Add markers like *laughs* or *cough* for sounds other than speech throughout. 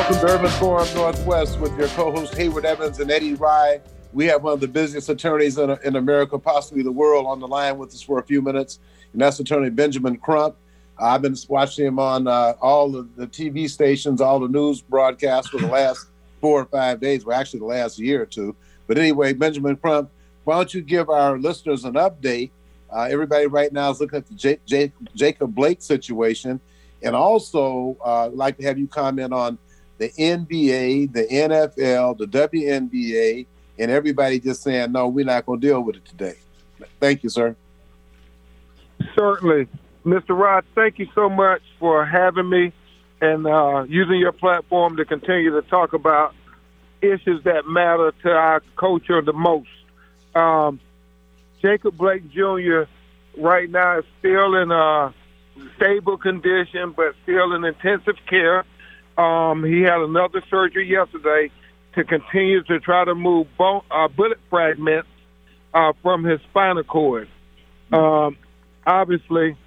Welcome to Urban Forum Northwest with your co-host Hayward Evans and Eddie Rye. We have one of the busiest attorneys in, in America, possibly the world, on the line with us for a few minutes, and that's Attorney Benjamin Crump. I've been watching him on uh, all of the TV stations, all the news broadcasts for the last four or five days. Well, actually, the last year or two. But anyway, Benjamin Crump, why don't you give our listeners an update? Uh, everybody right now is looking at the J- J- Jacob Blake situation, and also uh, like to have you comment on the NBA, the NFL, the WNBA, and everybody just saying, no, we're not going to deal with it today. Thank you, sir. Certainly. Mr. Rod, thank you so much for having me and uh, using your platform to continue to talk about issues that matter to our culture the most. Um, Jacob Blake Jr. right now is still in a stable condition, but still in intensive care. Um, he had another surgery yesterday to continue to try to move bone, uh, bullet fragments uh, from his spinal cord. Um, obviously,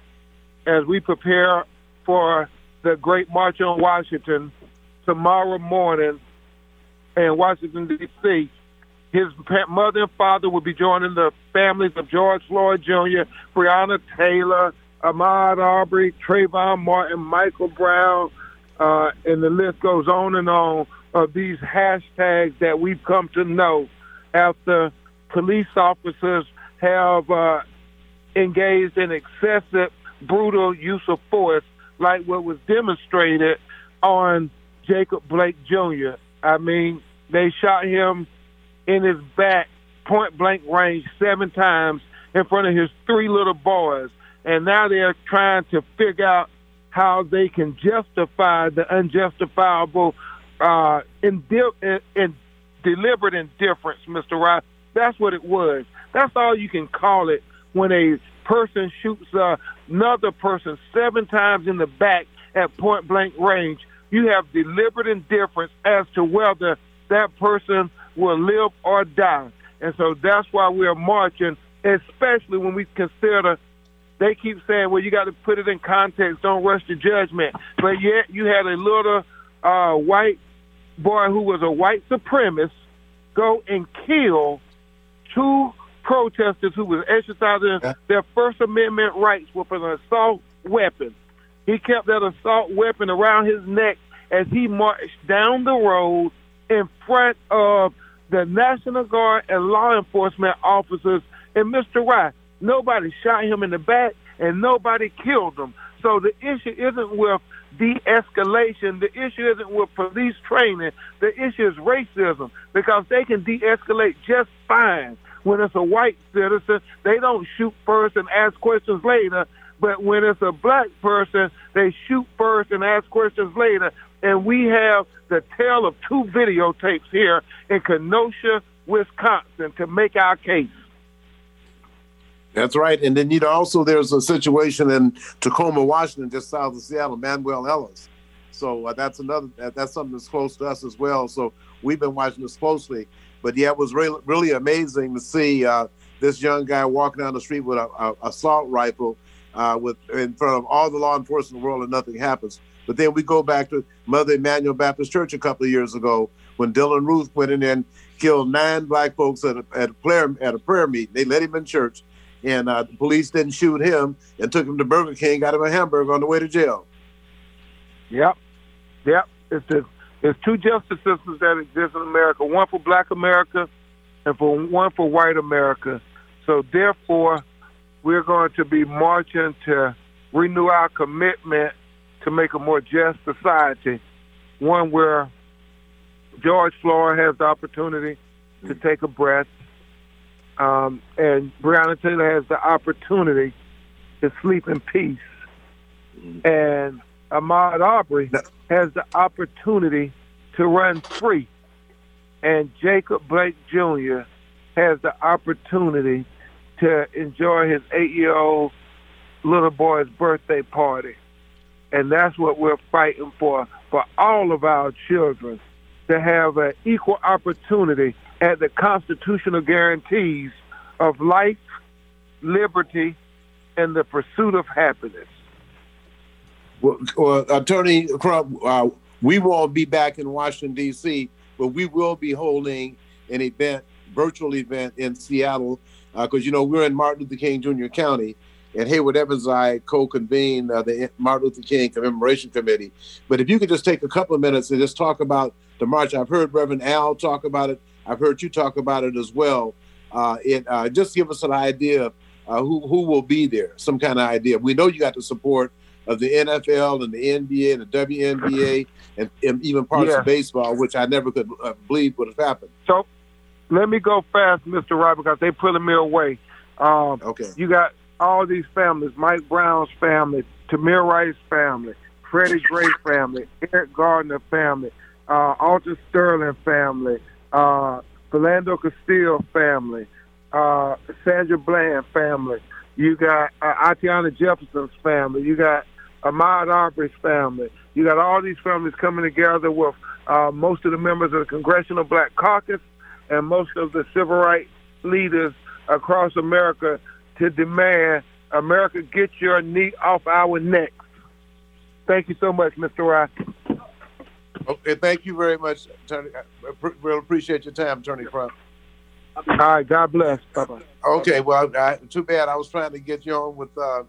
as we prepare for the Great March on Washington tomorrow morning in Washington, D.C., his mother and father will be joining the families of George Floyd Jr., Breonna Taylor, Ahmaud Arbery, Trayvon Martin, Michael Brown, uh, and the list goes on and on of these hashtags that we've come to know after police officers have uh, engaged in excessive, brutal use of force, like what was demonstrated on Jacob Blake Jr. I mean, they shot him in his back, point blank range, seven times in front of his three little boys. And now they're trying to figure out how they can justify the unjustifiable uh, in, in, deliberate indifference, Mr. Rice. That's what it was. That's all you can call it when a person shoots uh, another person seven times in the back at point blank range. You have deliberate indifference as to whether that person will live or die. And so that's why we're marching, especially when we consider they keep saying, well, you got to put it in context, don't rush to judgment. But yet you had a little uh, white boy who was a white supremacist go and kill two protesters who was exercising yeah. their First Amendment rights with an assault weapon. He kept that assault weapon around his neck as he marched down the road in front of the National Guard and law enforcement officers. And Mr. Rice, nobody shot him in the back and nobody killed him. So the issue isn't with de-escalation. The issue isn't with police training. The issue is racism because they can de-escalate just fine. When it's a white citizen, they don't shoot first and ask questions later. But when it's a black person, they shoot first and ask questions later. And we have the tale of two videotapes here in Kenosha, Wisconsin to make our case. That's right. And then, you know, also there's a situation in Tacoma, Washington, just south of Seattle, Manuel Ellis. So uh, that's another, that's something that's close to us as well. So we've been watching this closely. But yeah, it was really, really amazing to see uh, this young guy walking down the street with a, assault rifle uh, with in front of all the law enforcement in the world and nothing happens. But then we go back to Mother Emanuel Baptist Church a couple of years ago when Dylann Roof went in and killed nine black folks at a, at a prayer at a prayer meeting. They let him in church and uh, the police didn't shoot him and took him to Burger King, got him a hamburger on the way to jail. Yep, yep. It's the, there's two justice systems that exist in America: one for Black America, and for one for White America. So therefore, we're going to be marching to renew our commitment to make a more just society, one where George Floyd has the opportunity to take a breath, um, and Breonna Taylor has the opportunity to sleep in peace. Mm-hmm. And Ahmaud Arbery has the opportunity to run free. And Jacob Blake Jr. has the opportunity to enjoy his eight year old little boy's birthday party. And that's what we're fighting for, for all of our children to have an equal opportunity at the constitutional guarantees of life, liberty, and the pursuit of happiness. Well, Attorney Crump, uh, We won't be back in Washington, D.C., but we will be holding an event, virtual event in Seattle, because, uh, you know, we're in Martin Luther King Jr. County, and Hayward Evans I co-convened uh, the Martin Luther King Commemoration Committee. But if you could just take a couple of minutes and just talk about the march. I've heard Reverend Al talk about it. I've heard you talk about it as well. Uh, it uh, just give us an idea uh, who who will be there, some kind of idea. We know you got the support of the NFL and the NBA and the WNBA and, and even parts yeah. of baseball, which I never could uh, believe would have happened. So let me go fast, Mr. Wright, because they're pulling me away. Um, okay. You got all these families, Mike Brown's family, Tamir Rice's family, Freddie Gray family, Eric Gardner family, uh, Alton Sterling family, uh, Philando Castile family, uh, Sandra Bland family. You got uh, Atiana Jefferson's family. You got Ahmaud Arbery's family. You got all these families coming together with uh, most of the members of the Congressional Black Caucus and most of the civil rights leaders across America to demand America get your knee off our necks. Thank you so much, Mr. Ross. Okay, thank you very much, Attorney. I really appreciate your time, Attorney Crump. All right, God bless. Bye-bye. Okay, well, I, too bad. I was trying to get you on with uh,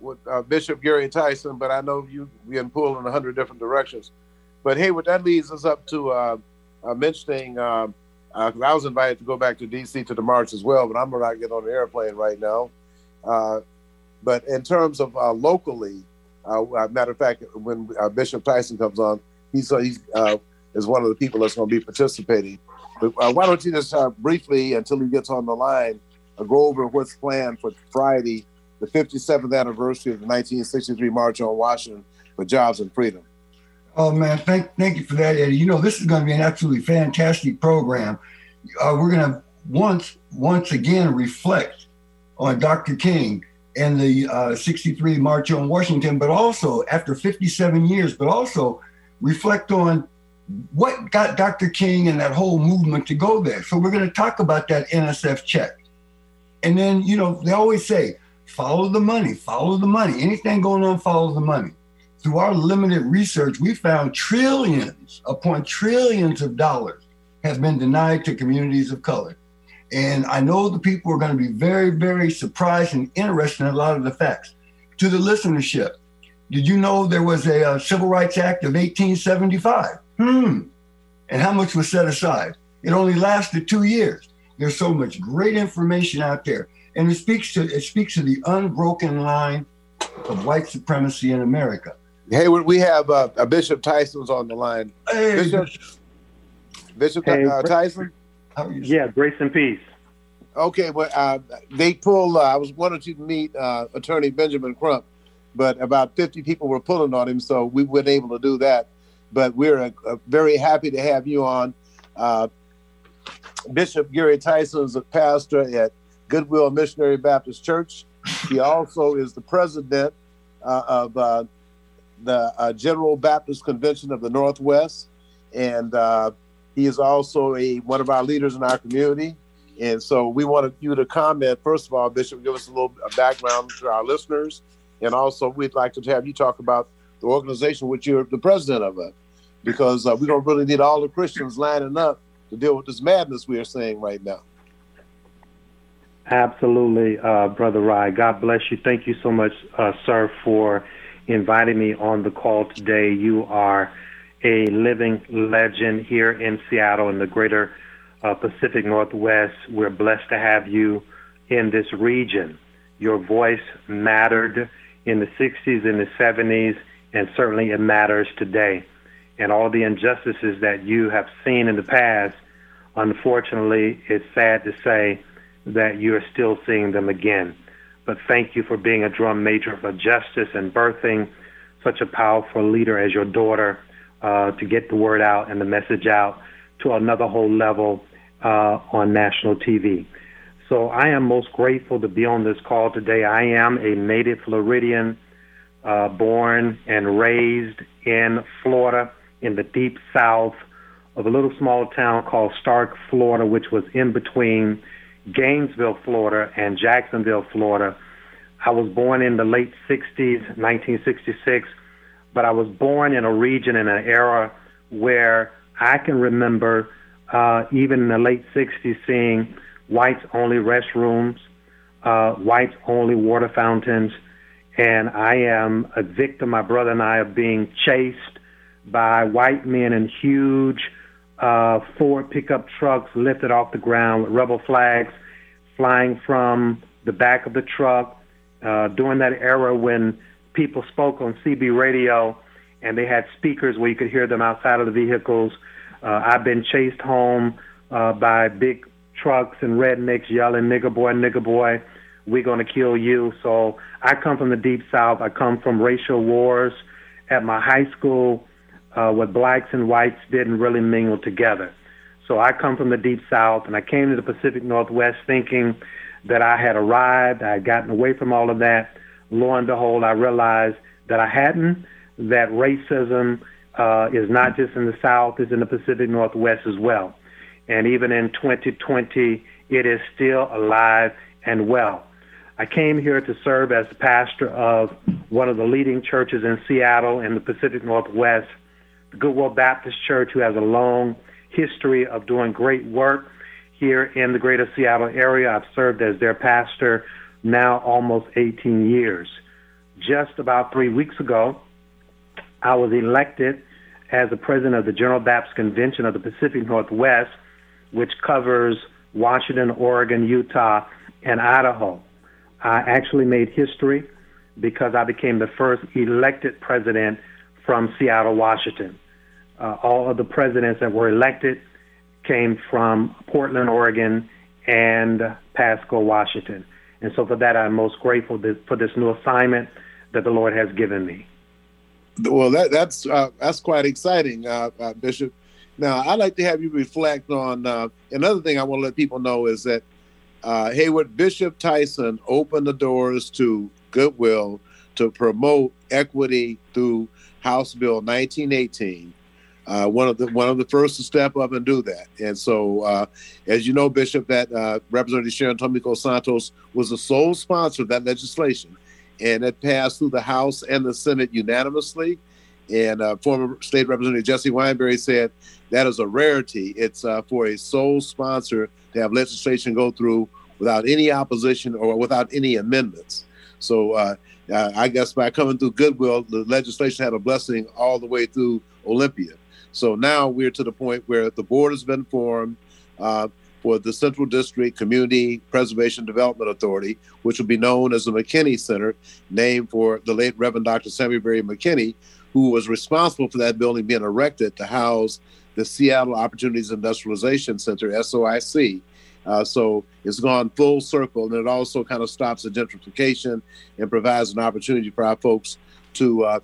with uh, Bishop Gary Tyson, but I know you been pulled in a hundred different directions. But hey, what that leads us up to uh, uh mentioning. Uh, uh, I was invited to go back to D.C. to the march as well, but I'm not getting on the airplane right now. Uh, but in terms of uh, locally, uh, matter of fact, when uh, Bishop Tyson comes on, he's uh, he's uh, is one of the people that's going to be participating. But uh, why don't you just uh, briefly, until he gets on the line, uh, go over what's planned for Friday, the 57th anniversary of the 1963 March on Washington for Jobs and Freedom. Oh man, thank thank you for that, Eddie. You know this is going to be an absolutely fantastic program. Uh, we're going to once once again reflect on Dr. King and the uh, 63 March on Washington, but also after 57 years, but also reflect on what got Dr. King and that whole movement to go there. So we're going to talk about that NSF check. And then, you know, they always say, follow the money, follow the money. Anything going on, follow the money. Through our limited research, we found trillions upon trillions of dollars have been denied to communities of color. And I know the people are going to be very, very surprised and interested in a lot of the facts. To the listenership, did you know there was a, a uh, Civil Rights Act of 1875? Hmm. And how much was set aside? It only lasted two years. There's so much great information out there, and it speaks to it speaks to the unbroken line of white supremacy in America. Hey, we have uh, Bishop Tyson's on the line. Hey, Bishop, Bishop hey, uh, Tyson. Yeah, grace and peace. Okay, well, uh, they pulled. Uh, I was wanted to meet uh, Attorney Benjamin Crump but about 50 people were pulling on him, so we weren't able to do that. But we're uh, uh, very happy to have you on. Uh, Bishop Gary Tyson is a pastor at Goodwill Missionary Baptist Church. He also is the president uh, of uh, the General Baptist Convention of the Northwest, and he is also a one of our leaders in our community. And so we wanted you to comment, first of all, Bishop, give us a little background to our listeners, and also, we'd like to have you talk about the organization which you're the president of it, because uh, we don't really need all the Christians lining up to deal with this madness we are seeing right now. Absolutely, uh, Brother Rye. God bless you. Thank you so much, uh, sir, for inviting me on the call today. You are a living legend here in Seattle in the greater uh, Pacific Northwest. We're blessed to have you in this region. Your voice mattered in the 60s and the 70s, and certainly it matters today. And all the injustices that you have seen in the past, unfortunately, it's sad to say that you are still seeing them again. But thank you for being a drum major for justice and birthing such a powerful leader as your daughter uh, to get the word out and the message out to another whole level uh, on national TV. So I am most grateful to be on this call today. I am a native Floridian, uh, born and raised in Florida in the deep south of a little small town called Starke, Florida, which was in between Gainesville, Florida, and Jacksonville, Florida. I was born in the late 60s, 1966, but I was born in a region in an era where I can remember uh, even in the late 60s seeing whites only restrooms, uh, whites only water fountains, and I am a victim, my brother and I, of being chased by white men in huge uh, Ford pickup trucks lifted off the ground with rebel flags flying from the back of the truck. Uh, during that era when people spoke on CB radio and they had speakers where you could hear them outside of the vehicles. Uh, I've been chased home uh, by big trucks and rednecks yelling, nigger boy, nigger boy, we're going to kill you. So I come from the deep south. I come from racial wars. At my high school, uh, what blacks and whites didn't really mingle together. So I come from the deep south, and I came to the Pacific Northwest thinking that I had arrived. I had gotten away from all of that. Lo and behold, I realized that I hadn't. That racism uh, is not just in the South; it's in the Pacific Northwest as well. And even in 2020, it is still alive and well. I came here to serve as the pastor of one of the leading churches in Seattle in the Pacific Northwest the Goodwill Baptist Church, who has a long history of doing great work here in the greater Seattle area. I've served as their pastor now almost 18 years. Just about three weeks ago, I was elected as the president of the General Baptist Convention of the Pacific Northwest, which covers Washington, Oregon, Utah, and Idaho. I actually made history because I became the first elected president from Seattle, Washington. Uh, all of the presidents that were elected came from Portland, Oregon, and Pasco, Washington. And so for that, I'm most grateful for this new assignment that the Lord has given me. Well, that, that's uh, that's quite exciting, uh, uh Bishop. Now, I'd like to have you reflect on uh, another thing I want to let people know is that uh, Hayward Bishop Tyson opened the doors to Goodwill to promote equity through House Bill 1918. Uh, one of the one of the first to step up and do that. And so, uh, as you know, Bishop, that uh, Representative Sharon Tomiko Santos was the sole sponsor of that legislation, and it passed through the House and the Senate unanimously. And uh, former State Representative Jesse Wineberry said that is a rarity. It's uh, for a sole sponsor to have legislation go through without any opposition or without any amendments. So uh, uh, I guess by coming through Goodwill, the legislation had a blessing all the way through Olympia. So now we're to the point where the board has been formed uh, for the Central District Community Preservation Development Authority, which will be known as the McKinney Center, named for the late Reverend Dr. Samuel Berry McKinney, who was responsible for that building being erected to house the Seattle Opportunities Industrialization Center, SOIC, uh, so it's gone full circle, and it also kind of stops the gentrification and provides an opportunity for our folks to uh,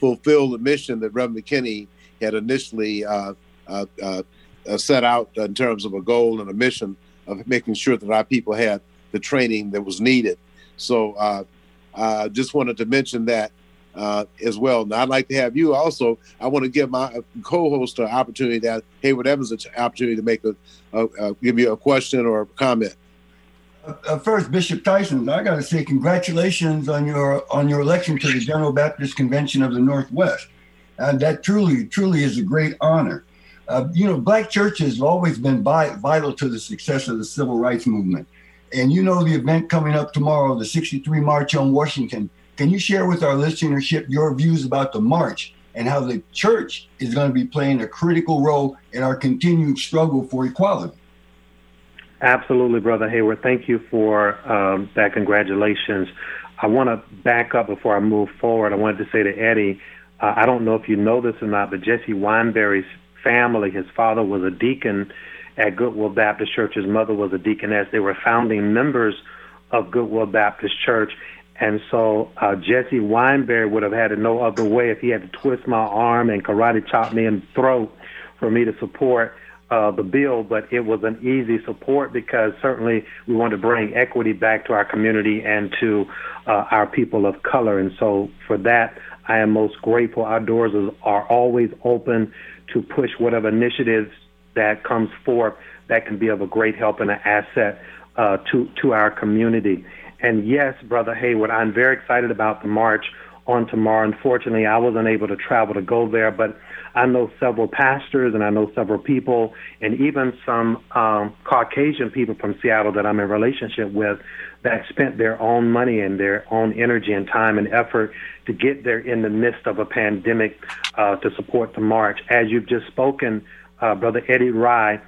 fulfill the mission that Reverend McKinney had initially uh, uh, uh, uh, set out in terms of a goal and a mission of making sure that our people had the training that was needed. So I just wanted to mention that uh, as well. Now, I'd like to have you also. I want to give my co-host an opportunity that Hayward Evans an opportunity to make a, a, a give you a question or a comment. Uh, uh first, Bishop Tyson, I got to say congratulations on your on your election to the General Baptist Convention of the Northwest, and that truly truly is a great honor. Uh, you know, black churches have always been bi- vital to the success of the civil rights movement, and you know the event coming up tomorrow, the '63 March on Washington can you share with our listenership your views about the march and how the church is going to be playing a critical role in our continued struggle for equality? Absolutely, Brother Hayward. Thank you for um, that. Congratulations. I want to back up before I move forward. I wanted to say to Eddie, uh, I don't know if you know this or not, but Jesse Wineberry's family, his father was a deacon at Goodwill Baptist Church. His mother was a deaconess. They were founding members of Goodwill Baptist Church. And so uh, Jesse Wineberry would have had it no other way if he had to twist my arm and karate chop me in the throat for me to support uh, the bill. But it was an easy support because certainly we want to bring equity back to our community and to uh, our people of color. And so for that, I am most grateful. Our doors are always open to push whatever initiatives that comes forth that can be of a great help and an asset uh, to to our community. And yes, Brother Hayward, I'm very excited about the march on tomorrow. Unfortunately, I wasn't able to travel to go there, but I know several pastors and I know several people and even some um, Caucasian people from Seattle that I'm in relationship with that spent their own money and their own energy and time and effort to get there in the midst of a pandemic uh, to support the march. As you've just spoken, uh, Brother Eddie Rye,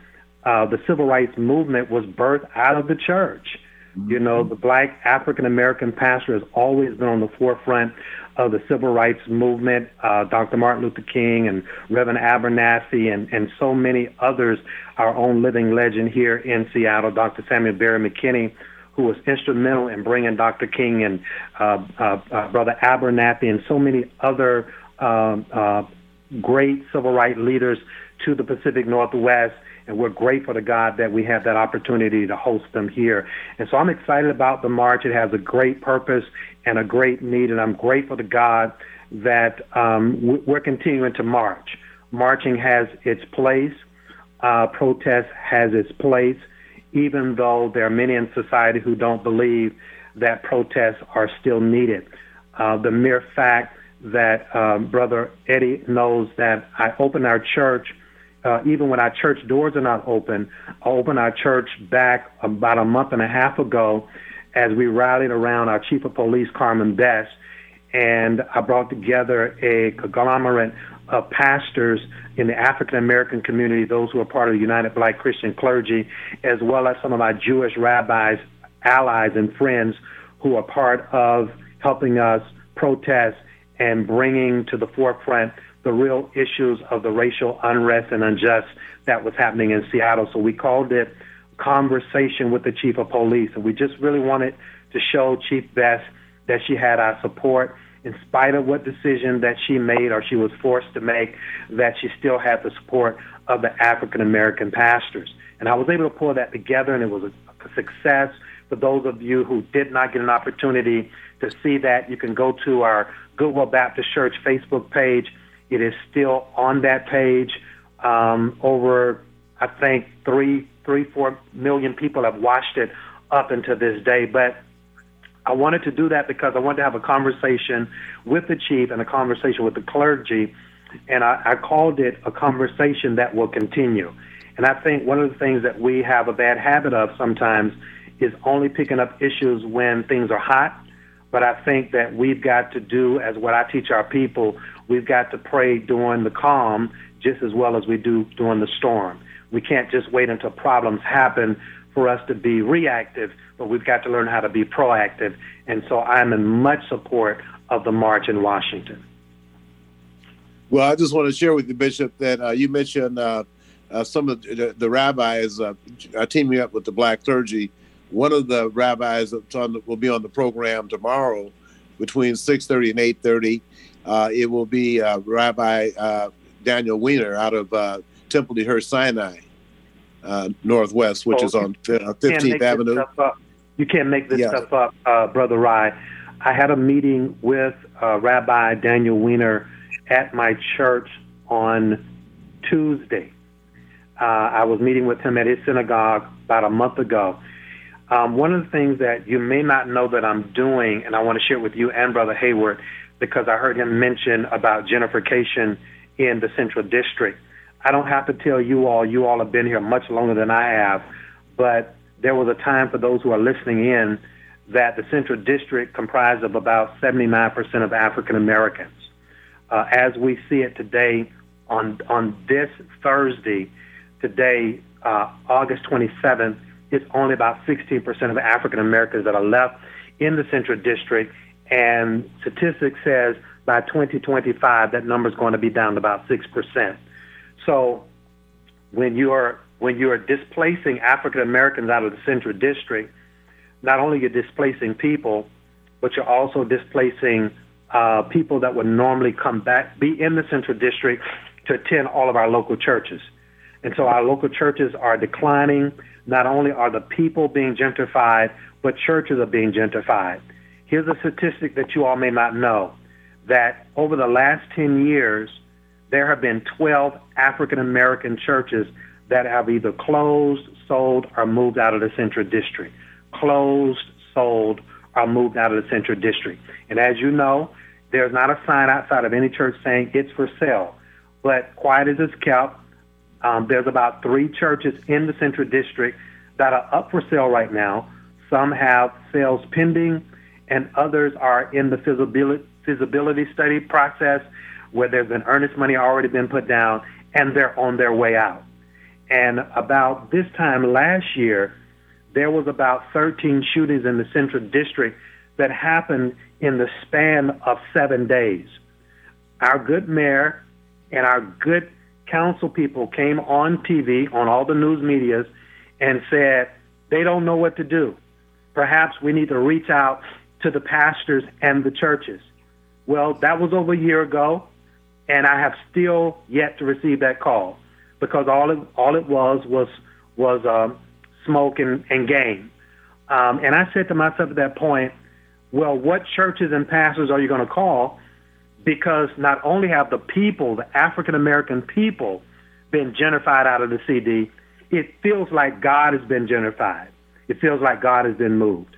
uh, the civil rights movement was birthed out of the church. You know, the black African American pastor has always been on the forefront of the civil rights movement. Uh, Dr. Martin Luther King and Reverend Abernathy and, and so many others, our own living legend here in Seattle, Dr. Samuel Berry McKinney, who was instrumental in bringing Dr. King and uh, uh, uh, Brother Abernathy and so many other um, uh, great civil rights leaders to the Pacific Northwest and we're grateful to God that we have that opportunity to host them here. And so I'm excited about the march. It has a great purpose and a great need, and I'm grateful to God that um, we're continuing to march. Marching has its place. Uh, protest has its place, even though there are many in society who don't believe that protests are still needed. Uh, the mere fact that um, Brother Eddie knows that I opened our church – uh, even when our church doors are not open. I opened our church back about a month and a half ago as we rallied around our chief of police, Carmen Best, and I brought together a conglomerate of pastors in the African American community, those who are part of the United Black Christian Clergy, as well as some of our Jewish rabbis, allies, and friends who are part of helping us protest and bringing to the forefront the real issues of the racial unrest and unjust that was happening in Seattle. So we called it Conversation with the Chief of Police. And we just really wanted to show Chief Best that she had our support in spite of what decision that she made or she was forced to make, that she still had the support of the African American pastors. And I was able to pull that together, and it was a, success. For those of you who did not get an opportunity to see that, you can go to our Goodwill Baptist Church Facebook page it is still on that page. Um, over, I think, three, three, four million people have watched it up until this day. But I wanted to do that because I wanted to have a conversation with the chief and a conversation with the clergy, and I, I called it a conversation that will continue. And I think one of the things that we have a bad habit of sometimes is only picking up issues when things are hot. But I think that we've got to do, as what I teach our people, we've got to pray during the calm just as well as we do during the storm. We can't just wait until problems happen for us to be reactive, but we've got to learn how to be proactive. And so I'm in much support of the march in Washington. Well, I just want to share with you, Bishop, that uh, you mentioned uh, uh, some of the, the rabbis uh, teaming up with the black clergy. One of the rabbis the, will be on the program tomorrow between 6.30 and 8.30 uh, it will be uh, Rabbi uh, Daniel Weiner out of uh, Temple De Hirsch Sinai uh, Northwest, which oh, is on 15th Avenue. You can't make this yeah. stuff up, Brother Rye. I had a meeting with Rabbi Daniel Weiner at my church on Tuesday. I was meeting with him at his synagogue about a month ago. Um, one of the things that you may not know that I'm doing, and I want to share with you and Brother Hayward, because I heard him mention about gentrification in the Central District. I don't have to tell you all, you all have been here much longer than I have, but there was a time for those who are listening in that the Central District comprised of about 79% of African Americans. Uh, as we see it today, on on this Thursday, today, uh, August 27th, it's only about 16% of African Americans that are left in the Central District, and statistics says by 2025 that number is going to be down to about six percent. So when you're when you're displacing African Americans out of the Central District, not only you're displacing people, but you're also displacing uh, people that would normally come back, be in the Central District to attend all of our local churches. And so our local churches are declining. Not only are the people being gentrified, but churches are being gentrified. Here's a statistic that you all may not know that over the last 10 years, there have been 12 African American churches that have either closed, sold, or moved out of the Central District. Closed, sold, or moved out of the Central District. And as you know, There's not a sign outside of any church saying it's for sale. But quiet as it's kept, um, there's about three churches in the Central District that are up for sale right now. Some have sales pending, and others are in the feasibility, feasibility study process where there's been earnest money already been put down, and they're on their way out. And about this time last year, there was about 13 shootings in the Central District that happened in the span of seven days. Our good mayor and our good council people came on TV, on all the news medias, and said they don't know what to do. Perhaps we need to reach out to the pastors and the churches. Well, that was over a year ago, and I have still yet to receive that call because all it all it was was was um, smoke and, and game. Um, and I said to myself at that point, well, what churches and pastors are you going to call? Because not only have the people, the African American people, been gentrified out of the CD, it feels like God has been gentrified. It feels like God has been moved.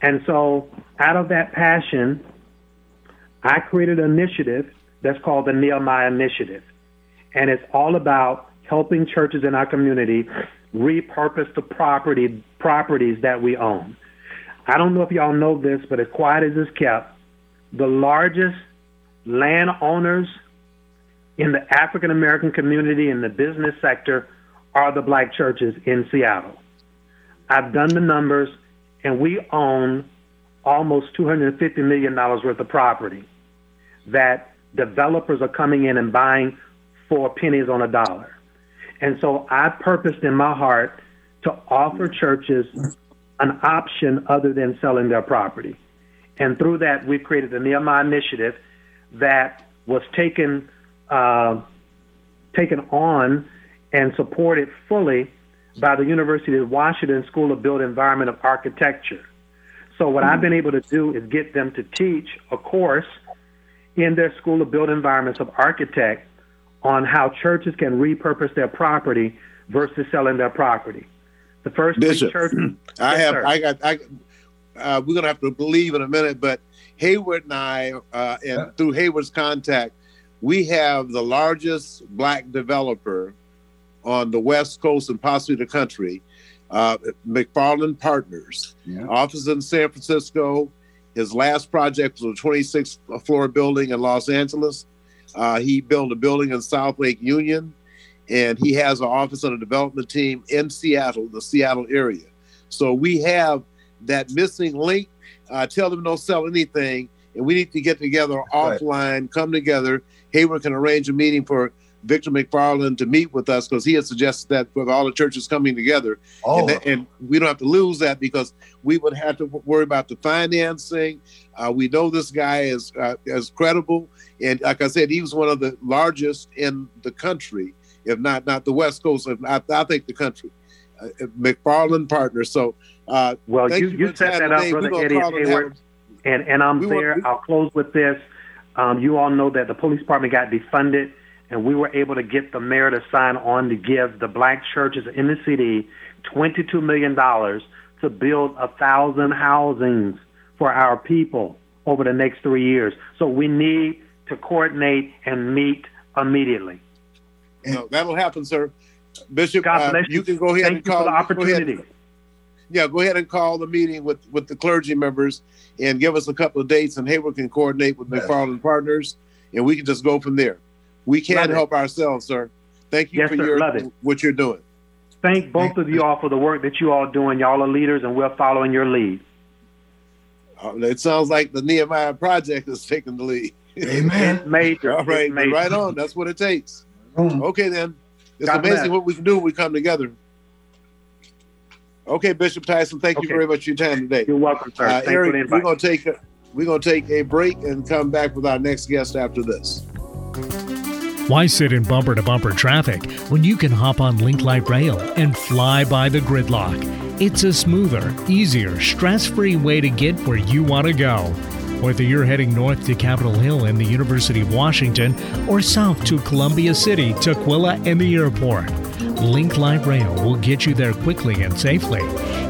And so, out of that passion, I created an initiative that's called the Nehemiah Initiative. And it's all about helping churches in our community repurpose the property properties that we own. I don't know if y'all know this, but as quiet as it's kept, the largest landowners in the African American community in the business sector are the black churches in Seattle. I've done the numbers, and we own almost $250 million worth of property that developers are coming in and buying for pennies on a dollar. And so I purposed in my heart to offer churches an option other than selling their property. And through that, we've created the Nehemiah Initiative that was taken uh, taken on and supported fully by the University of Washington School of Built Environment of Architecture. So what I've been able to do is get them to teach a course in their School of Built Environments of Architect on how churches can repurpose their property versus selling their property. The first Bishop, churches. *clears throat* I Yes, have, sir. I got, I. Uh, we're gonna have to believe in a minute, but Hayward and I, uh, and through Hayward's contact, we have the largest black developer on the West Coast and possibly the country, uh, MacFarlane Partners. Yeah. Office in San Francisco. His last project was a 26 floor building in Los Angeles. Uh, he built a building in South Lake Union, and he has an office and a development team in Seattle, the Seattle area. So we have that missing link. Uh, tell them don't sell anything, and we need to get together right. offline, come together. Hayward can arrange a meeting for Victor MacFarlane to meet with us because he has suggested that with all the churches coming together, All and, and we don't have to lose that because we would have to worry about the financing. Uh, we know this guy is uh, is credible, and like I said, he was one of the largest in the country, if not not the West Coast. If I, I think the country, uh, MacFarlane Partners. So uh, Well, you, you you set that up. Brother Eddie Hayward. And, and I'm We want- there. we- I'll close with this. Um, you all know that the police department got defunded, and we were able to get the mayor to sign on to give the black churches in the city $22 million to build a thousand housings for our people over the next three years. So we need to coordinate and meet immediately. No, that'll happen, sir. Bishop, uh, bless you can go ahead Thank and you call. for the go ahead- opportunity. Yeah, go ahead and call the meeting with with the clergy members and give us a couple of dates, and Hayward can coordinate with Yes. MacFarlane Partners, and we can just go from there. We Love can't it. help ourselves, sir. Thank you Yes, for sir. your Love it. what you're doing. Thank both of you all for the work that you all doing. Y'all are leaders, and we're following your lead. Uh, it sounds like the Nehemiah Project is taking the lead. Amen. Major. All right, major. right on. That's what it takes. Okay, then. It's God amazing bless. what we can do when we come together. Okay, Bishop Tyson, thank you very much for your time today. You're welcome, sir. Uh, Thanks for Eric, we're gonna take a, we're gonna take a break and come back with our next guest after this. Why sit in bumper to bumper traffic when you can hop on Link Light Rail and fly by the gridlock? It's a smoother, easier, stress free way to get where you want to go. Whether you're heading north to Capitol Hill and the University of Washington or south to Columbia City, Tukwila, and the airport, Link Light Rail will get you there quickly and safely.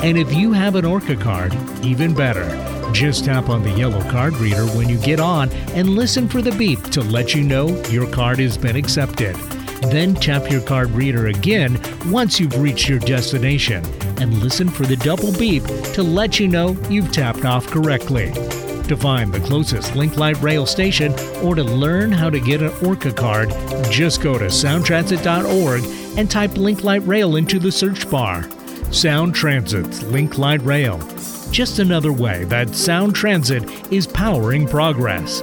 And if you have an ORCA card, even better. Just tap on the yellow card reader when you get on and listen for the beep to let you know your card has been accepted. Then tap your card reader again once you've reached your destination and listen for the double beep to let you know you've tapped off correctly. To find the closest Link Light Rail station or to learn how to get an ORCA card, just go to soundtransit.org and type Link Light Rail into the search bar. Sound Transit's Link Light Rail. Just another way that Sound Transit is powering progress.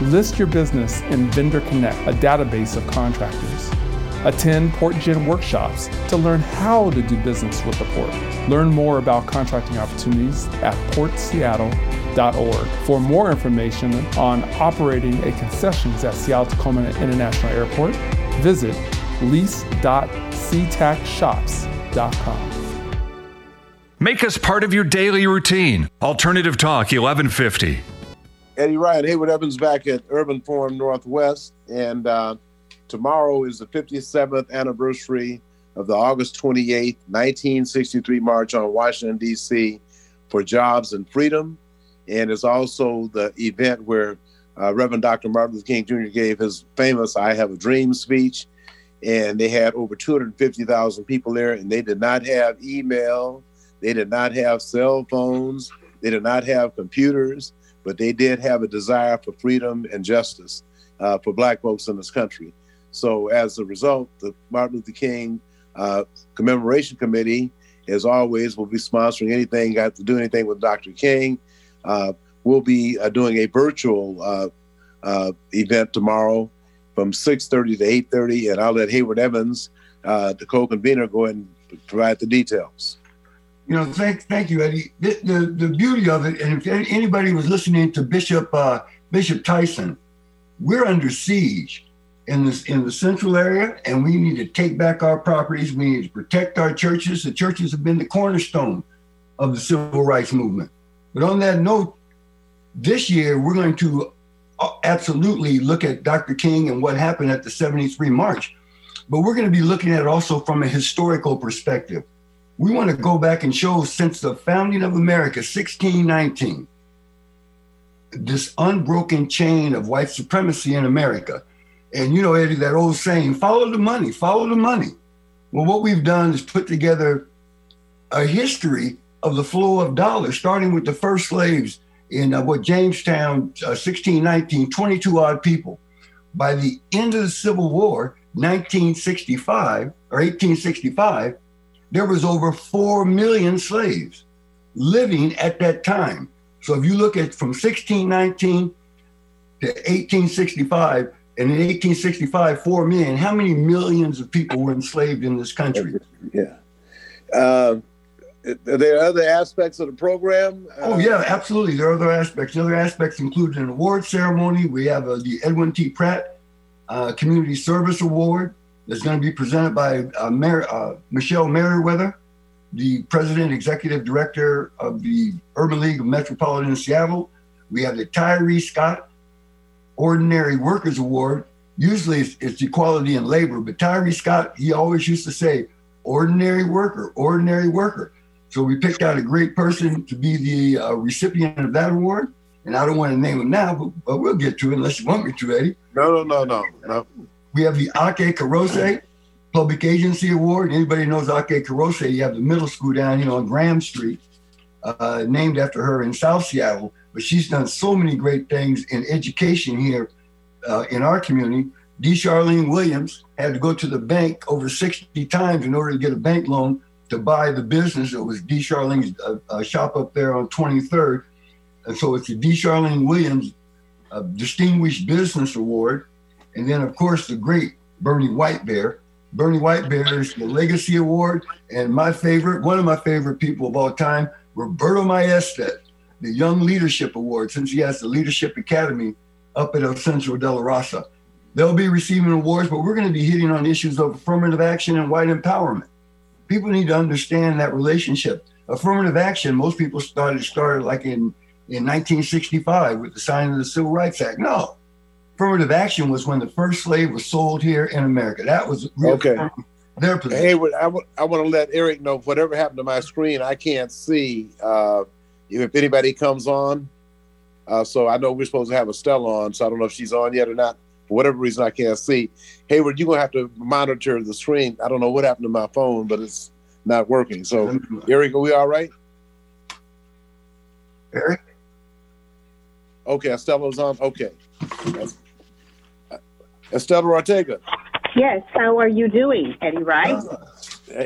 List your business in Vendor Connect, a database of contractors. Attend PortGen workshops to learn how to do business with the port. Learn more about contracting opportunities at portseattle.org. For more information on operating a concessions at Seattle Tacoma International Airport, visit lease.seatacshops.com. Make us part of your daily routine. Alternative Talk 1150. Eddie Ryan, Hayward Evans back at Urban Forum Northwest. And uh, tomorrow is the 57th anniversary of the August 28th, 1963 March on Washington, D.C. for Jobs and Freedom. And it's also the event where uh, Reverend Dr. Martin Luther King Jr. gave his famous I Have a Dream speech. And they had over 250,000 people there, and they did not have email, they did not have cell phones, they did not have computers but they did have a desire for freedom and justice uh, for Black folks in this country. So, as a result, the Martin Luther King uh, Commemoration Committee, as always, will be sponsoring anything got to do anything with Dr. King. Uh, we'll be uh, doing a virtual uh, uh, event tomorrow from 6:30 to 8:30, and I'll let Hayward Evans, the co-convener, go ahead and provide the details. You know, thank thank you, Eddie. The, the, the beauty of it, and if anybody was listening to Bishop uh, Bishop Tyson, we're under siege in this in the central area, and we need to take back our properties. We need to protect our churches. The churches have been the cornerstone of the civil rights movement. But on that note, this year we're going to uh, absolutely look at Dr. King and what happened at the 73 March. But we're going to be looking at it also from a historical perspective we want to go back and show since the founding of America, 1619, this unbroken chain of white supremacy in America. And you know, Eddie, that old saying, follow the money, follow the money. Well, what we've done is put together a history of the flow of dollars, starting with the first slaves in uh, what Jamestown, uh, 1619, 22 odd people. By the end of the Civil War, 1965 or 1865, there was over 4 million slaves living at that time. So if you look at from 1619 to 1865, and in 1865, 4 million, how many millions of people were enslaved in this country? Yeah. Uh, are there other aspects of the program? oh, yeah, absolutely. There are other aspects. The other aspects include an award ceremony. We have uh, the Edwin T. Pratt uh, Community Service Award that's going to be presented by uh, Mer- uh, Michelle Merriweather, the president and executive director of the Urban League of Metropolitan Seattle. We have the Tyree Scott Ordinary Workers Award. Usually it's, it's equality in labor, but Tyree Scott, he always used to say, ordinary worker, ordinary worker. So we picked out a great person to be the uh, recipient of that award. And I don't want to name him now, but, but we'll get to it unless you want me to, Eddie. No, no, no, no, no. We have the Aki Kurose Public Agency Award. Anybody knows Aki Kurose? You have the middle school down here on Graham Street, uh, named after her in South Seattle. But she's done so many great things in education here uh, in our community. D. Charlene Williams had to go to the bank over 60 times in order to get a bank loan to buy the business. It was D. Charlene's uh, uh shop up there on 23rd. And so it's the D. Charlene Williams a Distinguished Business Award, and then, of course, the great Bernie Whitebear. Bernie Whitebear is the Legacy Award, and my favorite, one of my favorite people of all time, Roberto Maestas, the Young Leadership Award, since he has the Leadership Academy up at El Centro de la Raza. They'll be receiving awards, but we're going to be hitting on issues of affirmative action and white empowerment. People need to understand that relationship. Affirmative action, most people started started like in, in 1965 with the signing of the Civil Rights Act. No, affirmative action was when the first slave was sold here in America. That was Okay. their position. Hey, I want to let Eric know whatever happened to my screen, I can't see uh, if anybody comes on. Uh, so I know we're supposed to have Estella on, so I don't know if she's on yet or not. For whatever reason, I can't see. Hayward, you're gonna have to monitor the screen. I don't know what happened to my phone, but it's not working. So, Eric, are we all right? Eric? Okay, Estella's on. Okay. Estella Ortega Yes, how are you doing, Eddie Rye?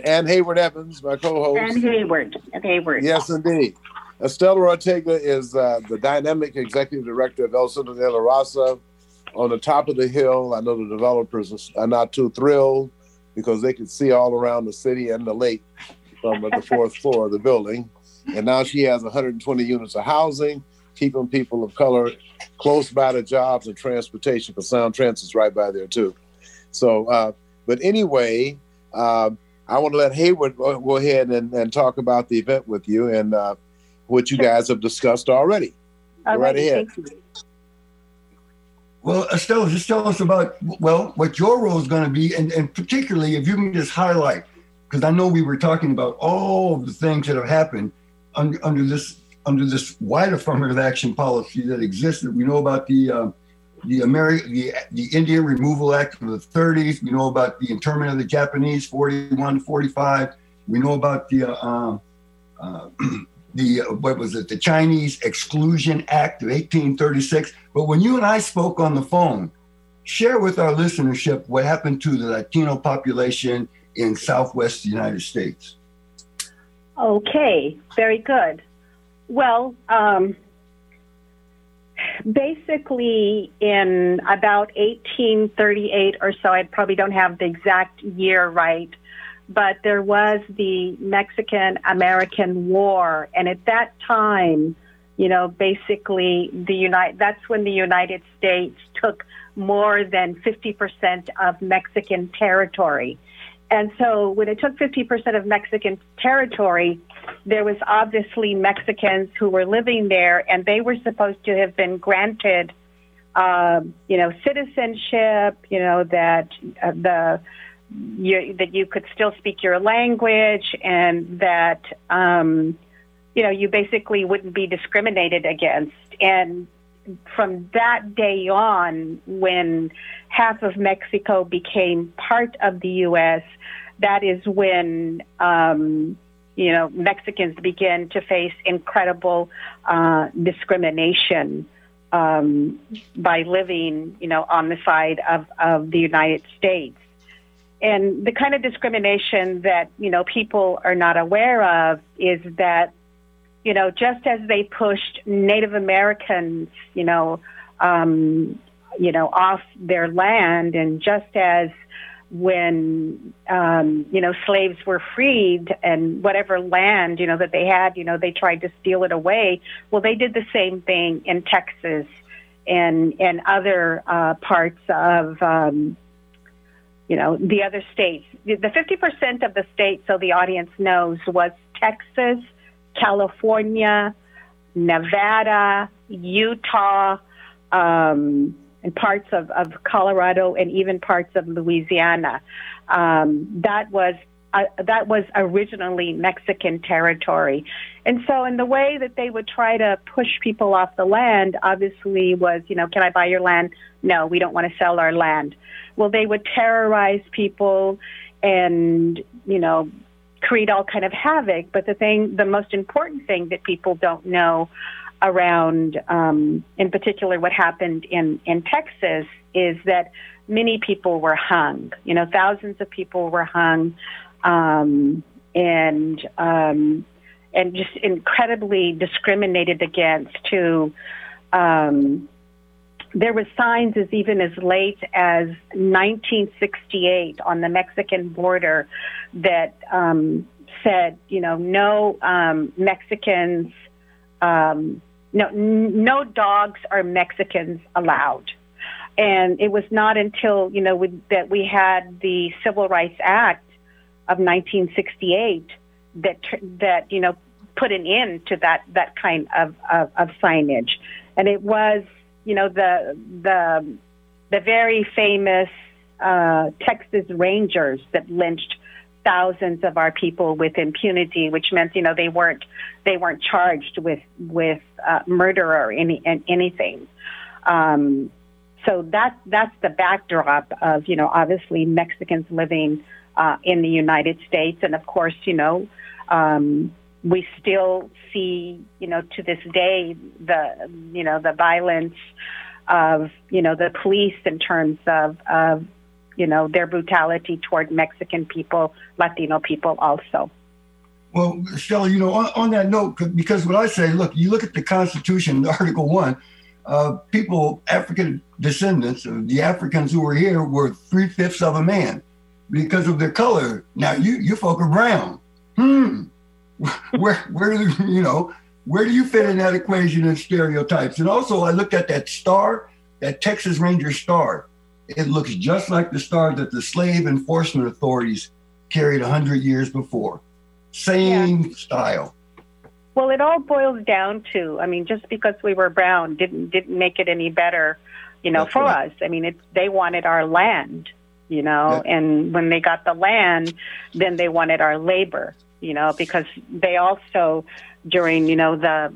and Hayward Evans, my co-host. And Hayward. And Hayward. Yes, indeed. Estella Ortega is uh, the dynamic executive director of El Centro de la Raza on the top of the hill. I know the developers are not too thrilled because they could see all around the city and the lake from the fourth floor of the building. And now she has 120 units of housing, keeping people of color close by to jobs and transportation because Sound Transit's right by there too. So, uh, but anyway, uh, I want to let Hayward go go ahead and, and talk about the event with you and uh, what you guys have discussed already. All Go right ahead. Well, Estelle, just tell us about well what your role is going to be, and, and particularly if you can just highlight, because I know we were talking about all of the things that have happened under, under this under this wide affirmative action policy that existed. We know about the uh, the Ameri- the the Indian Removal Act of the 30s. We know about the internment of the Japanese 41 45. We know about the uh, um, uh, *clears throat* the uh, what was it the Chinese Exclusion Act of 1836. But when you and I spoke on the phone, share with our listenership what happened to the Latino population in Southwest United States. Okay, very good. Well, um, basically, in about 1838 or so, I probably don't have the exact year right, but there was the Mexican American War. And at that time, you know, basically, the United, that's when the United States took more than 50% of Mexican territory. And so when it took 50% of Mexican territory, there was obviously Mexicans who were living there, and they were supposed to have been granted, um, you know, citizenship. You know that uh, the you, that you could still speak your language, and that um, you know you basically wouldn't be discriminated against. And from that day on, when half of Mexico became part of the U.S., that is when um, you know Mexicans began to face incredible uh, discrimination um, by living, you know, on the side of, of the United States. And the kind of discrimination that you know people are not aware of is that you know just as they pushed Native Americans, you know, um, you know, off their land, and just as when um, you know slaves were freed and whatever land you know that they had, you know, they tried to steal it away. Well, they did the same thing in Texas and and other uh, parts of um, you know the other states. The fifty percent of the states, so the audience knows, was Texas, California, Nevada, Utah. Um, and parts of, of Colorado and even parts of Louisiana. Um, that was uh, that was originally Mexican territory, and so in the way that they would try to push people off the land, obviously was you know, can I buy your land? No, we don't want to sell our land. Well, they would terrorize people, and you know, create all kind of havoc. But the thing, the most important thing that people don't know around, um, in particular, what happened in, in Texas is that many people were hung. You know, thousands of people were hung, um, and um, and just incredibly discriminated against. To um, there were signs as even as late as 1968 on the Mexican border that um, said, you know, no um, Mexicans, um, no, no dogs or Mexicans allowed. And it was not until you know we, that we had the Civil Rights Act of 1968 that that you know put an end to that that kind of, of, of signage. And it was you know the the the very famous uh, Texas Rangers that lynched thousands of our people with impunity, which meant you know they weren't they weren't charged with with uh, murder or any anything. Um, so that that's the backdrop of you know obviously Mexicans living uh, in the United States, and of course you know um, we still see you know to this day the you know the violence of you know the police in terms of of you know their brutality toward Mexican people, Latino people also. Well, Stella, you know, on, on that note, because what I say, look, you look at the Constitution, *laughs* Article One, uh, people, African descendants, the Africans who were here were three fifths of a man because of their color. Now you you folk are brown. Hmm. *laughs* where where do you know where do you fit in that equation of stereotypes? And also, I looked at that star, that Texas Ranger star. It looks just like the star that the slave enforcement authorities carried 100 years before. Same yeah. style. Well, it all boils down to, I mean, just because we were brown didn't didn't make it any better, you know, That's for right. us. I mean, it's they wanted our land, you know, yeah. and when they got the land, then they wanted our labor, you know, because they also during, you know, the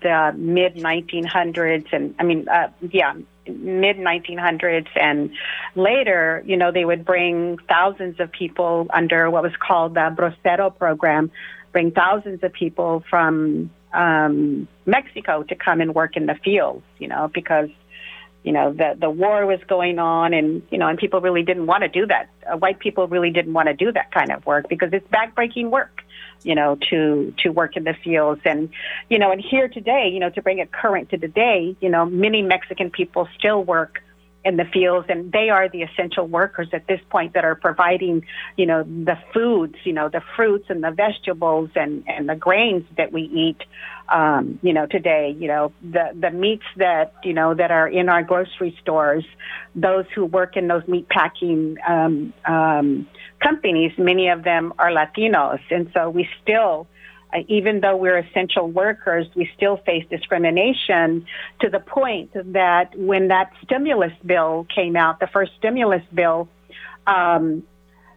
the mid 1900s and I mean, uh, yeah, mid 1900s and later, you know, they would bring thousands of people under what was called the Bracero program, bring thousands of people from um, Mexico to come and work in the fields, you know, because you know the the war was going on and you know and people really didn't want to do that. Uh, white people really didn't want to do that kind of work because it's backbreaking work you know, to to work in the fields. And you know, and here today, you know, to bring it current to today, you know, many Mexican people still work in the fields and they are the essential workers at this point that are providing you know the foods you know the fruits and the vegetables and and the grains that we eat um you know today you know the the meats that you know that are in our grocery stores those who work in those meat packing um um companies, many of them are Latinos. And so we still, uh, even though we're essential workers, we still face discrimination to the point that when that stimulus bill came out, the first stimulus bill, um,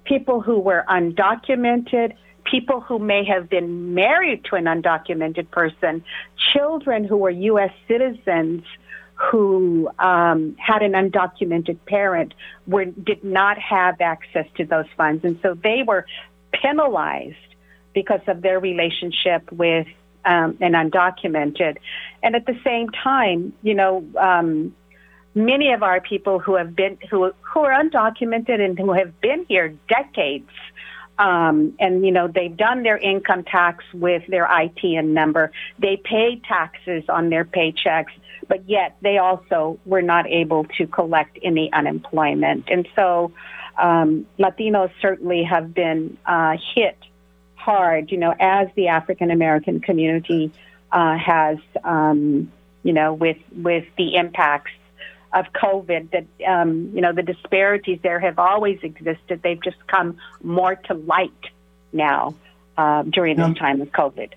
people who were undocumented, people who may have been married to an undocumented person, children who were U.S. citizens who um, had an undocumented parent were, did not have access to those funds. And so they were penalized because of their relationship with um, an undocumented. And at the same time, you know, um, many of our people who have been, who, who are undocumented and who have been here decades, um, and you know they've done their income tax with their ITN number. They pay taxes on their paychecks but yet they also were not able to collect any unemployment. And so um, Latinos certainly have been uh, hit hard, you know, as the African American community uh, has, um, you know, with with the impacts of COVID. That um, you know, the disparities there have always existed. They've just come more to light now uh, during this time of COVID.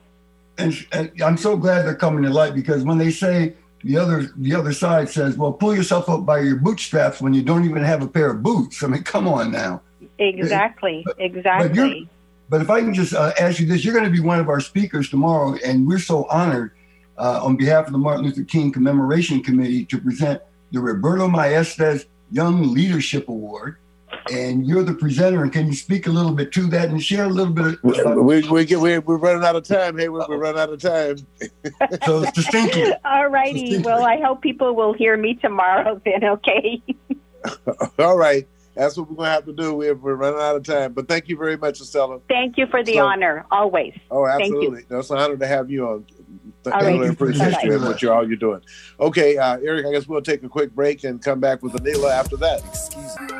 And, and I'm so glad they're coming to light because when they say the other the other side says, "Well, pull yourself up by your bootstraps when you don't even have a pair of boots." I mean, come on now. Exactly. But, exactly. But, but, if I can just uh, ask you this, you're going to be one of our speakers tomorrow, and we're so honored uh, on behalf of the Martin Luther King Commemoration Committee to present the Roberto Maestas Young Leadership Award and you're the presenter. And can you speak a little bit to that and share a little bit? Of, we we get we, we're running out of time. Hey, we're, we're running out of time. *laughs* so distinctly. All righty. Well, I hope people will hear me tomorrow. *laughs* Then, okay. *laughs* All right. That's what we're going to have to do. We're, we're running out of time. But thank you very much, Estella. Thank you for the so, honor, always. Oh, absolutely. It's an honor to have you on. Th- I really appreciate you and what you're all you're doing. Okay, uh, Eric, I guess we'll take a quick break and come back with Anila after that.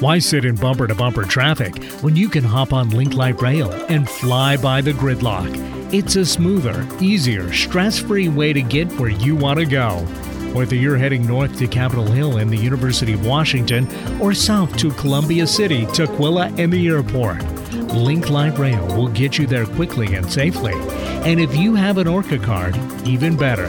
Why sit in bumper to bumper traffic when you can hop on Link Light Rail and fly by the gridlock? It's a smoother, easier, stress free way to get where you want to go. Whether you're heading north to Capitol Hill and the University of Washington or south to Columbia City, Tukwila, and the airport, Link Light Rail will get you there quickly and safely. And if you have an ORCA card, even better.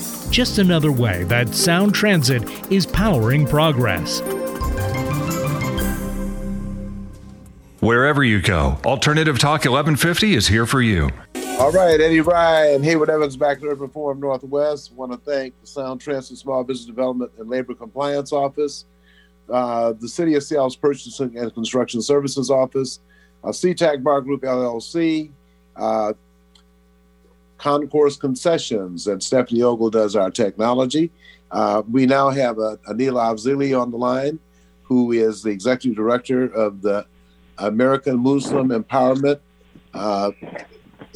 Just another way that Sound Transit is powering progress. Wherever you go, Alternative Talk 1150 is here for you. All right, Eddie Ryan, and Hayward Evans back at Urban Forum Northwest. Want to thank the Sound Transit Small Business Development and Labor Compliance Office, uh, the City of Seattle's Purchasing and Construction Services Office, uh, CTAC Bar Group LLC, uh, Concourse Concessions, and Stephanie Ogle does our technology. Uh, we now have uh, Anila Afzali on the line, who is the executive director of the American Muslim Empowerment. Uh,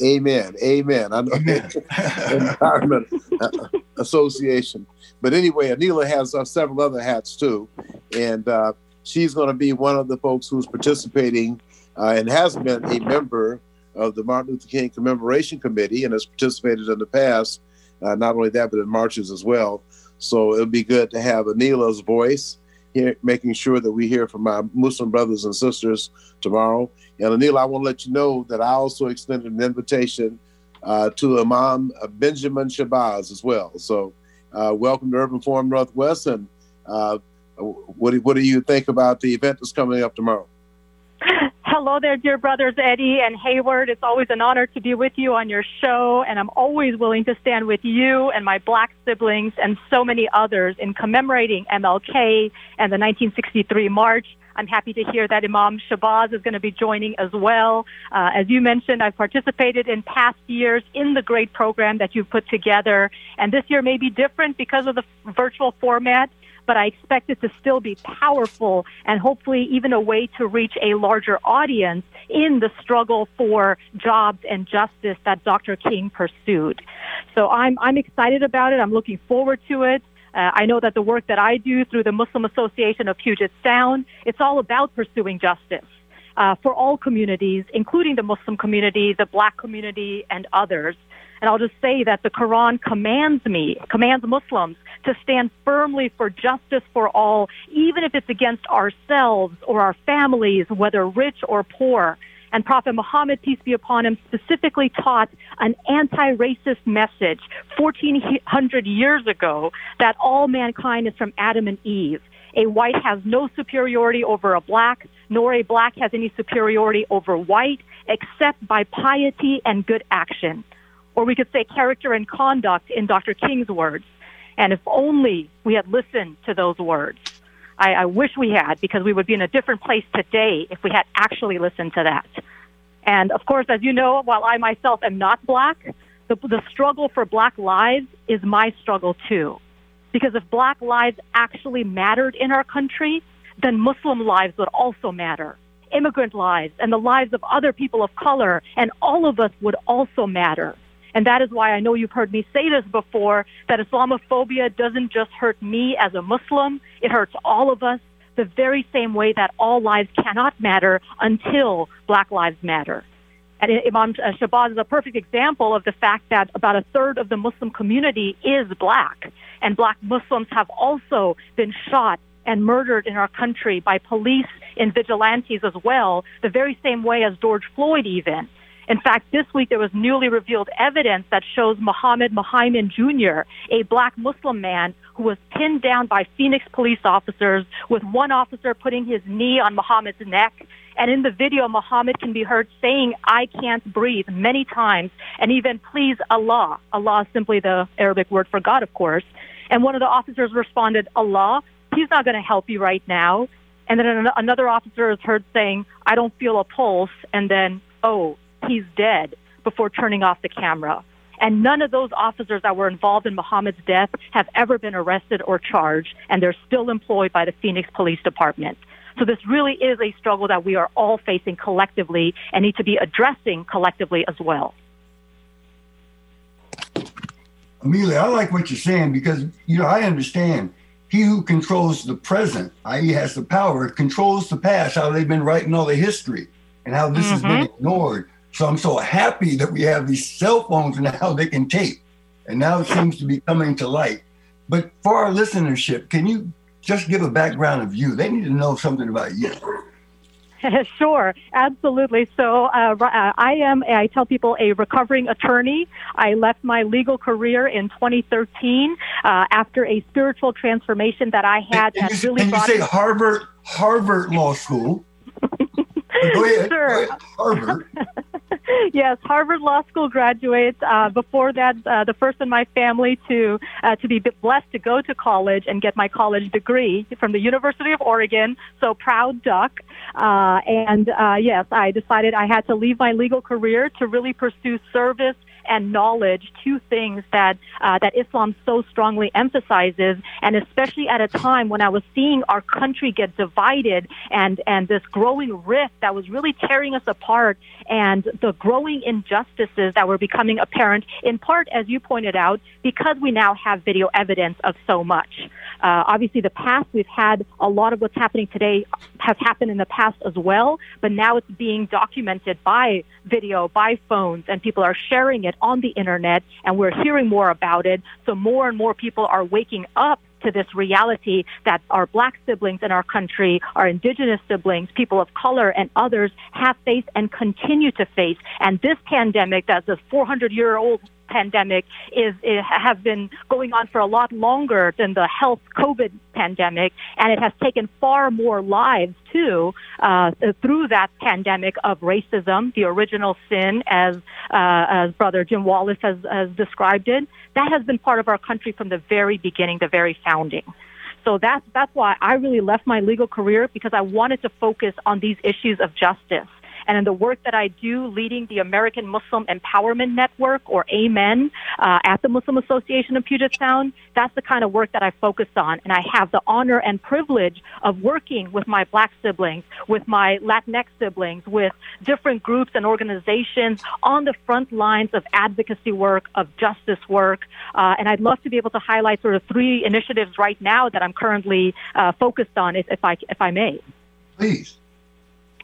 amen. Amen. I know *laughs* Empowerment uh, Association. But anyway, Anila has uh, several other hats too, and uh, she's going to be one of the folks who's participating uh, and has been a member of the Martin Luther King Commemoration Committee and has participated in the past. Uh, not only that, but in marches as well. So it'll be good to have Anila's voice here, making sure that we hear from our Muslim brothers and sisters tomorrow. And Anila, I want to let you know that I also extended an invitation uh, to Imam Benjamin Shabazz as well. So uh, welcome to Urban Forum Northwest. And uh, what, what do you think about the event that's coming up tomorrow? Hello there, dear brothers Eddie and Hayward. It's always an honor to be with you on your show, and I'm always willing to stand with you and my black siblings and so many others in commemorating MLK and the 1963 March. I'm happy to hear that Imam Shabazz is going to be joining as well. Uh, as you mentioned, I've participated in past years in the great program that you've put together, and this year may be different because of the virtual format but I expect it to still be powerful and hopefully even a way to reach a larger audience in the struggle for jobs and justice that Dr. King pursued. So I'm, I'm excited about it. I'm looking forward to it. Uh, I know that the work that I do through the Muslim Association of Puget Sound, it's all about pursuing justice. Uh, for all communities, including the Muslim community, the black community, and others. And I'll just say that the Quran commands me, commands Muslims to stand firmly for justice for all, even if it's against ourselves or our families, whether rich or poor. And Prophet Muhammad, peace be upon him, specifically taught an anti-racist message 1400 years ago that all mankind is from Adam and Eve. A white has no superiority over a black, nor a black has any superiority over white, except by piety and good action or we could say character and conduct in Dr. King's words. And if only we had listened to those words. I, I wish we had, because we would be in a different place today if we had actually listened to that. And of course, as you know, while I myself am not black, the, the struggle for black lives is my struggle too. Because if black lives actually mattered in our country, then Muslim lives would also matter. Immigrant lives and the lives of other people of color and all of us would also matter. And that is why I know you've heard me say this before that Islamophobia doesn't just hurt me as a Muslim, it hurts all of us the very same way that all lives cannot matter until black lives matter. And Imam Shabazz is a perfect example of the fact that about a third of the Muslim community is black. And black Muslims have also been shot and murdered in our country by police and vigilantes as well, the very same way as George Floyd even. In fact, this week there was newly revealed evidence that shows Mohammed Muhammad Jr., a black Muslim man who was pinned down by Phoenix police officers, with one officer putting his knee on Mohammed's neck. And in the video, Mohammed can be heard saying, I can't breathe many times, and even, please Allah. Allah is simply the Arabic word for God, of course. And one of the officers responded, Allah, he's not going to help you right now. And then another officer is heard saying, I don't feel a pulse. And then, oh, he's dead before turning off the camera. And none of those officers that were involved in Muhammad's death have ever been arrested or charged, and they're still employed by the Phoenix Police Department. So this really is a struggle that we are all facing collectively and need to be addressing collectively as well. Anila, I like what you're saying because, you know, I understand he who controls the present, i.e., has the power, controls the past, how they've been writing all the history and how this mm-hmm. has been mm-hmm. ignored. So I'm so happy that we have these cell phones now *laughs* they can tape. And now it seems to be coming to light. But for our listenership, can you just give a background of you? They need to know something about you. *laughs* sure, absolutely. So uh, uh, I am, I tell people, a recovering attorney. I left my legal career in 2013 uh, after a spiritual transformation that I had. And, and you, really and you say Harvard, Harvard Law School. *laughs* Go *laughs* ahead. Sure. Go ahead. Harvard. *laughs* yes, Harvard Law School graduate. Uh, before that, uh, the first in my family to uh, to be blessed to go to college and get my college degree from the University of Oregon. So proud duck. Uh, and uh, yes, I decided I had to leave my legal career to really pursue service and knowledge, two things that uh, that Islam so strongly emphasizes, and especially at a time when I was seeing our country get divided and and this growing rift that was really tearing us apart, and the growing injustices that were becoming apparent, in part, as you pointed out, because we now have video evidence of so much. Uh, obviously, the past we've had a lot of what's happening today has happened in the past as well, but now it's being documented by video, by phones, and people are sharing it on the internet, and we're hearing more about it. So more and more people are waking up to this reality that our black siblings in our country, our indigenous siblings, people of color, and others have faced and continue to face. And this pandemic, that's a 400 year old pandemic is, is have been going on for a lot longer than the health COVID pandemic, and it has taken far more lives too uh, through that pandemic of racism, the original sin, as uh, as Brother Jim Wallis has, has described it. That has been part of our country from the very beginning, the very founding. So that's that's why I really left my legal career because I wanted to focus on these issues of justice. And in the work that I do leading the American Muslim Empowerment Network, or AMEN, uh, at the Muslim Association of Puget Sound, that's the kind of work that I focus on. And I have the honor and privilege of working with my black siblings, with my Latinx siblings, with different groups and organizations on the front lines of advocacy work, of justice work. Uh, and I'd love to be able to highlight sort of three initiatives right now that I'm currently uh, focused on, if, if, I, if I may. Please.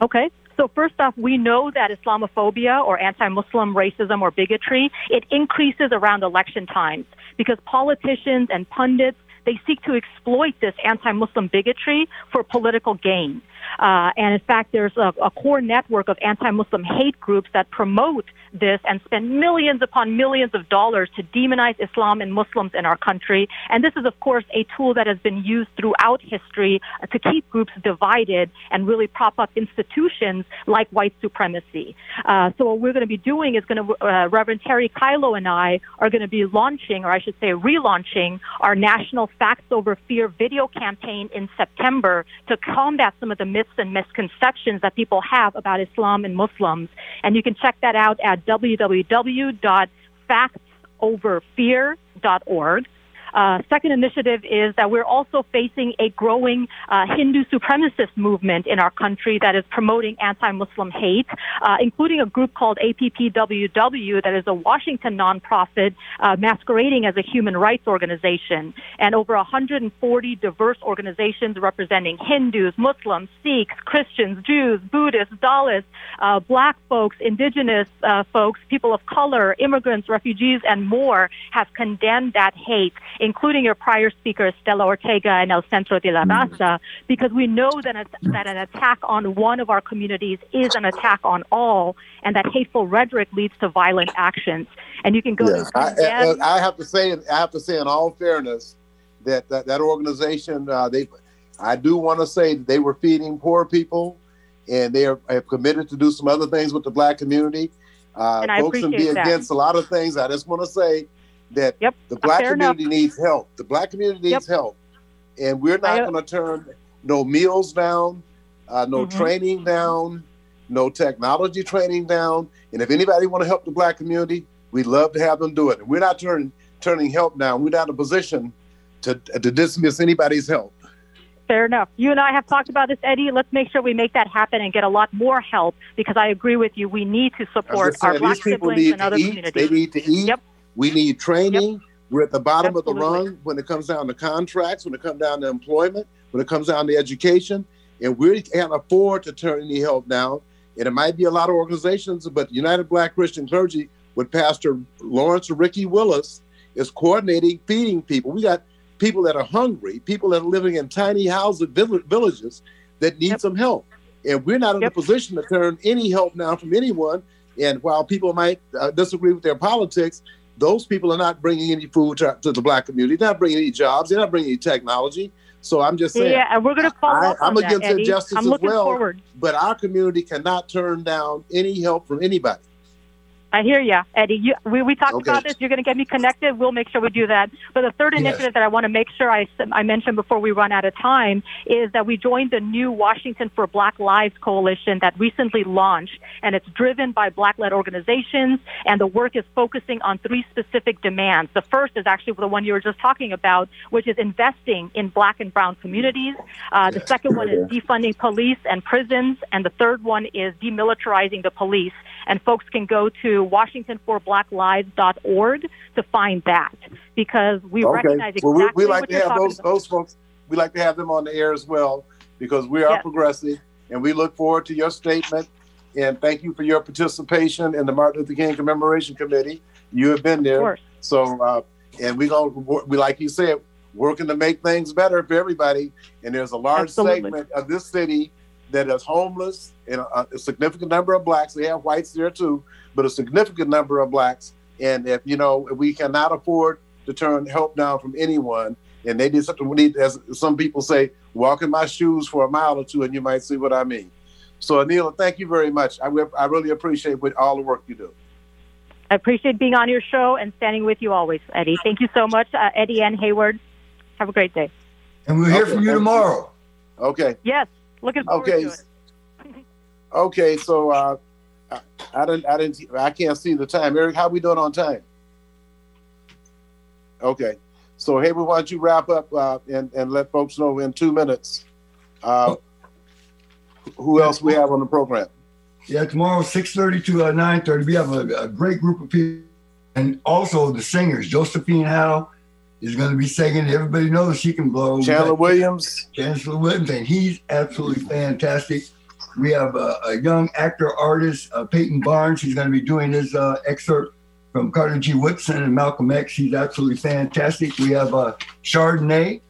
Okay. So first off, we know that Islamophobia or anti-Muslim racism or bigotry, it increases around election times because politicians and pundits, they seek to exploit this anti-Muslim bigotry for political gain. Uh, and in fact, there's a, a core network of anti-Muslim hate groups that promote this and spend millions upon millions of dollars to demonize Islam and Muslims in our country. And this is, of course, a tool that has been used throughout history to keep groups divided and really prop up institutions like white supremacy. Uh, so what we're going to be doing is going to, uh, Reverend Terry Kyllo and I are going to be launching, or I should say relaunching, our national Facts Over Fear video campaign in September to combat some of the myths and misconceptions that people have about Islam and Muslims. And you can check that out at www.factsoverfear.org. Uh, second initiative is that we're also facing a growing uh, Hindu supremacist movement in our country that is promoting anti-Muslim hate, uh, including a group called APPWW that is a Washington nonprofit uh, masquerading as a human rights organization, and over 140 diverse organizations representing Hindus, Muslims, Sikhs, Christians, Jews, Buddhists, Dalits, uh, Black folks, Indigenous uh, folks, people of color, immigrants, refugees, and more have condemned that hate, including your prior speakers, Stella Ortega and El Centro de la Raza, because we know that, that an attack on one of our communities is an attack on all, and that hateful rhetoric leads to violent actions. And you can go yes. to I, I, I, have to say, I have to say, in all fairness, that that, that organization, uh, they, I do want to say that they were feeding poor people, and they are have committed to do some other things with the black community. Uh, folks can be that. against a lot of things. I just want to say that yep. the black Fair community enough. needs help. The black community needs Yep. help, and we're not going to turn no meals down, uh, no Mhm. training down, no technology training down. And if anybody want to help the black community, we'd love to have them do it. And we're not turning turning help down. We're not in a position to to dismiss anybody's help. Fair enough. You and I have talked about this, Eddie. Let's make sure we make that happen and get a lot more help because I agree with you. We need to support our black siblings need and other eat. communities. They need to eat. Yep. We need training. We're at the bottom of the rung when it comes down to contracts, when it comes down to employment, when it comes down to education, and we can't afford to turn any help down. And it might be a lot of organizations, but United Black Christian Clergy with Pastor Lawrence Ricky Willis is coordinating feeding people. We got people that are hungry, people that are living in tiny houses, villages that need Yep. some help. And we're not in Yep. a position to turn any help down from anyone. And while people might uh, disagree with their politics, those people are not bringing any food to, to the black community. They're not bringing any jobs. They're not bringing any technology. So I'm just saying, Yeah, and we're going to follow I- up I'm against that, injustice I'm as well. forward. but our community cannot turn down any help from anybody. I hear you, Eddie. You, we, we talked Okay. about this. You're going to get me connected. We'll make sure we do that. But the third Yes. initiative that I want to make sure I, I mention before we run out of time is that we joined the new Washington for Black Lives Coalition that recently launched, and it's driven by Black-led organizations, and the work is focusing on three specific demands. The first is actually the one you were just talking about, which is investing in Black and Brown communities. Uh, the second one is defunding police and prisons, and the third one is demilitarizing the police. And folks can go to WashingtonForBlackLives.org to find that because we recognize exactly well, we, we like to have those about. those folks. We like to have them on the air as well because we are Yes. progressive, and we look forward to your statement. And thank you for your participation in the Martin Luther King Commemoration Committee. You have been Of there, course. so uh, and we gonna we like you said, working to make things better for everybody. And there's a large Absolutely. segment of this city that is homeless, and a, a significant number of blacks. They have whites there too, but a significant number of blacks. And if you know, we cannot afford to turn help down from anyone. And they did something we need, as some people say, walk in my shoes for a mile or two, and you might see what I mean. So, Anila, thank you very much. I, I really appreciate what, all the work you do. I appreciate being on your show and standing with you always, Eddie. Thank you so much, uh, Eddie and Hayward. Have a great day. And we'll hear Okay, from you thank you. tomorrow. Okay. Yes, looking forward Okay. to it. Okay. So, uh, I, I didn't, I didn't, I can't see the time. Eric, how we doing on time? Okay. So, hey, why don't you wrap up uh, and and let folks know in two minutes uh, who else we have on the program? Yeah, tomorrow six thirty to uh, nine thirty. We have a, a great group of people, and also the singers. Josephine Howe is going to be singing. Everybody knows she can blow. Chandler Williams. Chancellor Williams, and he's absolutely fantastic. We have a, a young actor artist, uh, Peyton Barnes. He's going to be doing his uh, excerpt from Carter G. Woodson and Malcolm X. He's absolutely fantastic. We have uh, Chardonnay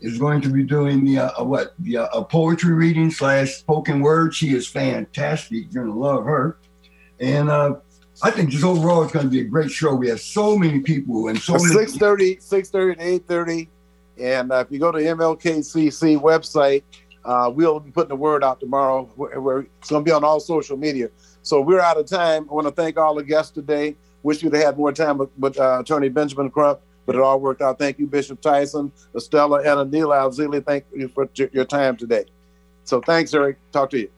is going to be doing the uh, what the uh, a poetry reading slash spoken word. She is fantastic. You're gonna love her, and uh, I think just overall it's going to be a great show. We have so many people and so many. 6.30, 6.30 to 8.30. And uh, if you go to MLKCC website, uh, we'll be putting the word out tomorrow. Where, where it's going to be on all social media. So we're out of time. I want to thank all the guests today. Wish you'd have had more time with, with uh, Attorney Benjamin Crump, but it all worked out. Thank you, Bishop Tyson, Estella, and Anila Afzali. Thank you for your time today. So thanks, Eric. Talk to you.